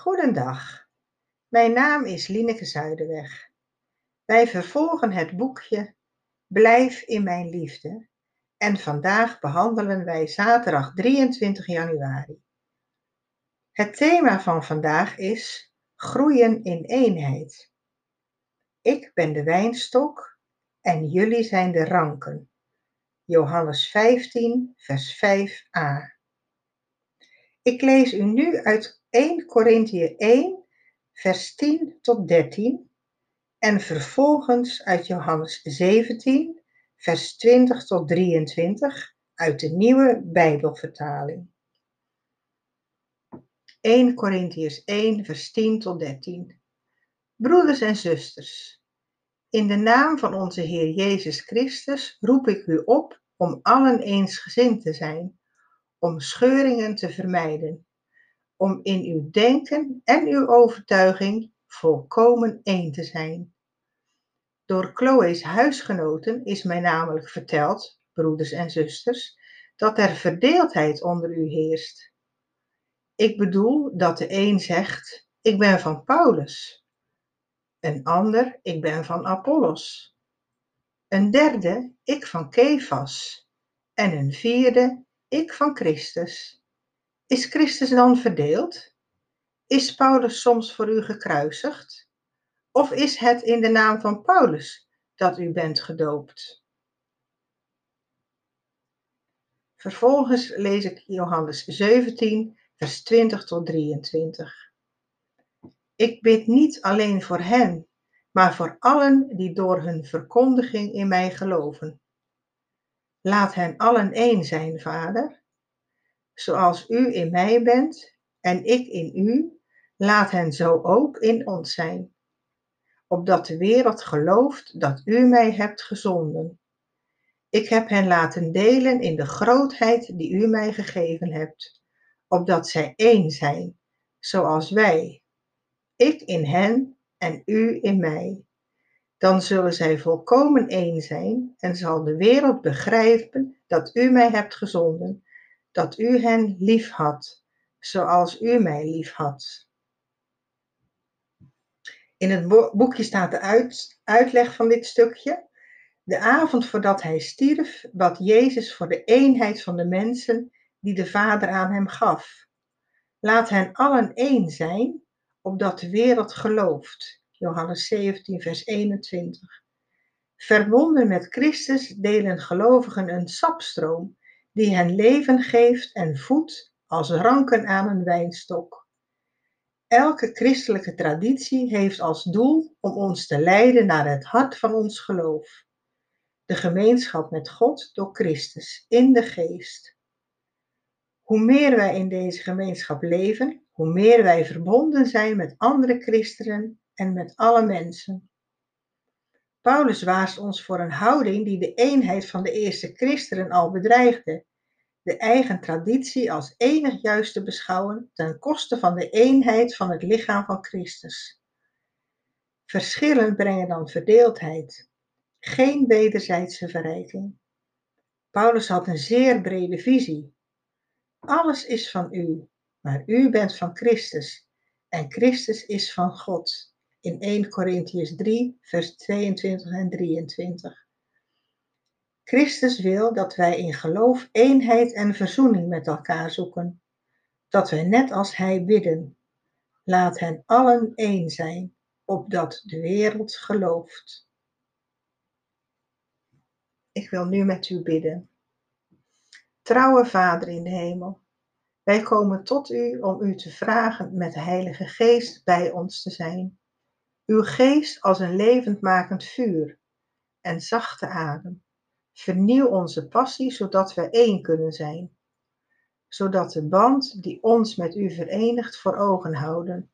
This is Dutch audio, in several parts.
Goedendag, mijn naam is Lineke Zuiderweg. Wij vervolgen het boekje Blijf in mijn liefde en vandaag behandelen wij zaterdag 23 januari. Het thema van vandaag is Groeien in eenheid. Ik ben de wijnstok en jullie zijn de ranken. Johannes 15, vers 5a. Ik lees u nu uit 1 Korintië 1, vers 10 tot 13 en vervolgens uit Johannes 17, vers 20 tot 23 uit de nieuwe Bijbelvertaling. 1 Korintiërs 1, vers 10 tot 13. Broeders en zusters, in de naam van onze Heer Jezus Christus roep ik u op om allen eensgezind te zijn, om scheuringen te vermijden, om in uw denken en uw overtuiging volkomen één te zijn. Door Chloe's huisgenoten is mij namelijk verteld, broeders en zusters, dat er verdeeldheid onder u heerst. Ik bedoel dat de een zegt, ik ben van Paulus. Een ander, ik ben van Apollos. Een derde, ik van Kefas. En een vierde, ik van Christus. Is Christus dan verdeeld? Is Paulus soms voor u gekruisigd? Of is het in de naam van Paulus dat u bent gedoopt? Vervolgens lees ik Johannes 17, vers 20 tot 23. Ik bid niet alleen voor hen, maar voor allen die door hun verkondiging in mij geloven. Laat hen allen één zijn, Vader. Zoals u in mij bent en ik in u, laat hen zo ook in ons zijn opdat de wereld gelooft dat u mij hebt gezonden. Ik heb hen laten delen in de grootheid die u mij gegeven hebt, opdat zij één zijn, zoals wij. Ik in hen en u in mij. Dan zullen zij volkomen één zijn en zal de wereld begrijpen dat u mij hebt gezonden, dat u hen lief had, zoals u mij lief had. In het boekje staat de uit, uitleg van dit stukje. De avond voordat hij stierf, bad Jezus voor de eenheid van de mensen die de Vader aan hem gaf. Laat hen allen één zijn, opdat de wereld gelooft. Johannes 17, vers 21. Verbonden met Christus delen gelovigen een sapstroom die hen leven geeft en voedt als ranken aan een wijnstok. Elke christelijke traditie heeft als doel om ons te leiden naar het hart van ons geloof. De gemeenschap met God door Christus in de geest. Hoe meer wij in deze gemeenschap leven, hoe meer wij verbonden zijn met andere christenen en met alle mensen. Paulus waast ons voor een houding die de eenheid van de eerste christenen al bedreigde de eigen traditie als enig juist te beschouwen ten koste van de eenheid van het lichaam van Christus. Verschillen brengen dan verdeeldheid, geen wederzijdse verrijking. Paulus had een zeer brede visie. Alles is van u, maar u bent van Christus en Christus is van God. In 1 Corinthians 3, vers 22 en 23. Christus wil dat wij in geloof eenheid en verzoening met elkaar zoeken, dat wij net als Hij bidden. Laat hen allen één zijn, opdat de wereld gelooft. Ik wil nu met u bidden. Trouwe Vader in de hemel, wij komen tot u om u te vragen met de Heilige Geest bij ons te zijn. Uw geest als een levendmakend vuur en zachte adem Vernieuw onze passie, zodat we één kunnen zijn. Zodat de band die ons met u verenigt voor ogen houden.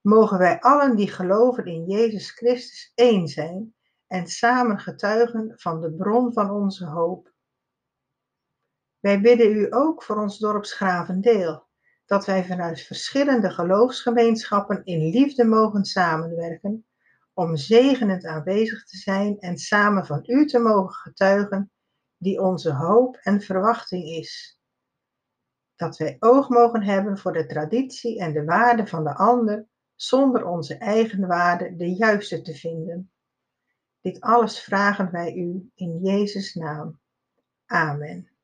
Mogen wij allen die geloven in Jezus Christus één zijn en samen getuigen van de bron van onze hoop. Wij bidden u ook voor ons dorpsgravendeel, dat wij vanuit verschillende geloofsgemeenschappen in liefde mogen samenwerken om zegenend aanwezig te zijn en samen van u te mogen getuigen, die onze hoop en verwachting is. dat wij oog mogen hebben voor de traditie en de waarde van de ander, zonder onze eigen waarde de juiste te vinden. Dit alles vragen wij u in Jezus' naam. Amen.